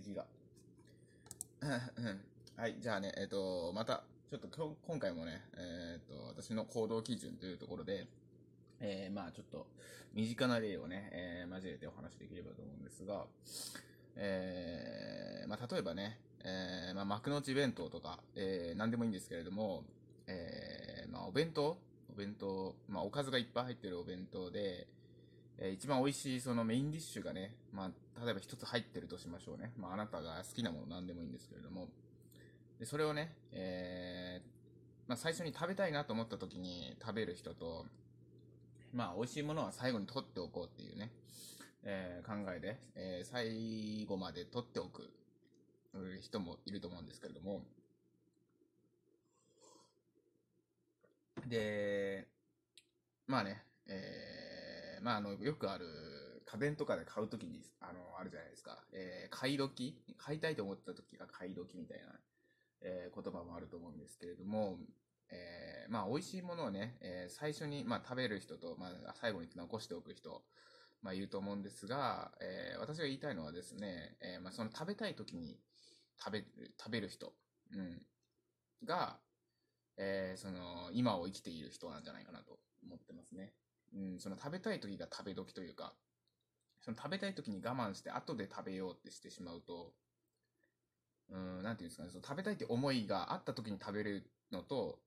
咳が。はい、じゃあね、えっ、ー、と、また、ちょっと今今回もね、えっ、ー、と、私の行動基準というところで、えー、まあちょっと、身近な例をね、えー、交えてお話しできればと思うんですが、えー、まあ例えばね、えー、まあ幕の内弁当とか、えー、何でもいいんですけれども、えー、まあお弁当お弁当、まあおかずがいっぱい入ってるお弁当で、えー、一番美味しいそのメインディッシュがね、まあ、例えば一つ入ってるとしましょうね。まあ、あなたが好きなもの何でもいいんですけれども、で、それをね、えー、まあ、最初に食べたいなと思った時に食べる人と、まあ、美味しいものは最後に取っておこうっていうね、えー、考えで、えー、最後まで取っておく人もいると思うんですけれども、で、まあね、えーまあ、あの、よくある、家電とかで買うときに、あの、あるじゃないですか。えー、買い時？買いたいと思ったときが買い時みたいな、えー、言葉もあると思うんですけれども、えー、まあ、美味しいものをね、えー、最初に、まあ、食べる人と、まあ、最後に残しておく人、まあ、いると思うんですが、えー、私が言いたいのはですね、えー、まあ、その食べたい時に食べ、食べる人、うん、が、えー、その、今を生きている人なんじゃないかなと思ってますね。うん、その食べたい時が食べ時というか、その食べたい時に我慢して後で食べようってしてしまうと、うん、なんていうんですかね、その食べたいって思いがあった時に食べるのと、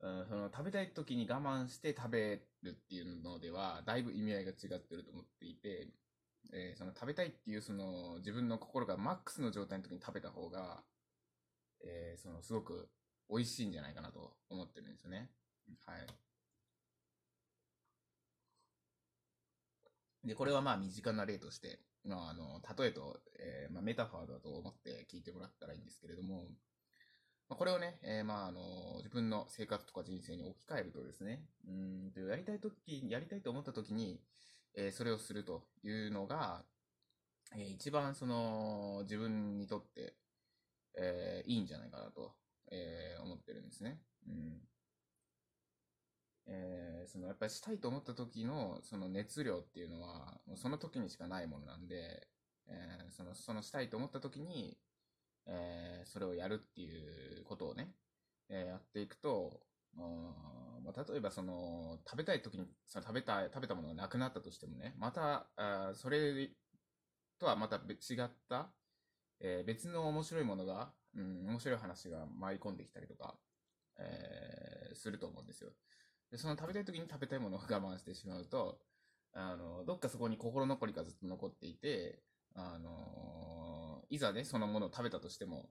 うん、その食べたい時に我慢して食べるっていうのでは、だいぶ意味合いが違ってると思っていて、えー、その食べたいっていうその自分の心がマックスの状態の時に食べた方が、えー、そのすごく美味しいんじゃないかなと思ってるんですよね。はい。で、これはまあ身近な例として、まあ、あの、例えと、えー、まあ、メタファーだと思って聞いてもらったらいいんですけれども、まあ、これをね、えー、まあ、あの、自分の生活とか人生に置き換えるとですね、うんと、やりたいとき、やりたいと思ったときに、えー、それをするというのが、えー、一番その、自分にとって、えー、いいんじゃないかなと、えー、思ってるんですね。うん。えー、そのやっぱりしたいと思った時のその熱量っていうのは、その時にしかないものなんで、えー、その、そのしたいと思った時に、えー、それをやるっていうことをね、えやっていくと、まあ、例えばその、食べたい時に、その食べた、食べたものがなくなったとしてもね、また、あそれとはまた違った、え別の面白いものが、うん、面白い話が舞い込んできたりとか、えすると思うんですよ。で、その食べたい時に食べたいものを我慢してしまうと、あの、どっかそこに心残りがずっと残っていて、あのいざね、そのものを食べたとしても、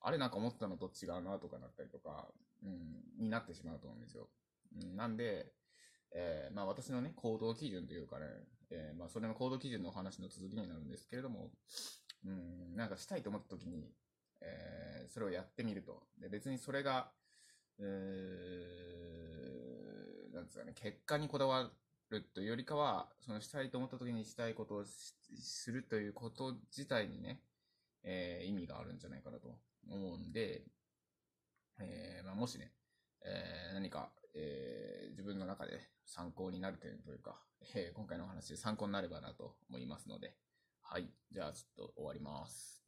あれなんか思ったのと違うなとかなったりとか、うん、になってしまうと思うんですよ。うん、なんで、えー、まあ私のね、行動基準というかね、えー、まあそれの行動基準のお話の続きになるんですけれども、うん、なんかしたいと思った時に、えー、それをやってみると。で、別にそれが、えなんですかね、結果にこだわるというよりかは、そのしたいと思った時にしたいことをするということ自体にね、えー、意味があるんじゃないかなと思うんで、えー、まあ、もしね、えー、何か、えー、自分の中で参考になる点というか、えー、今回のお話参考になればなと思いますので、はい。じゃあ、ちょっと終わります。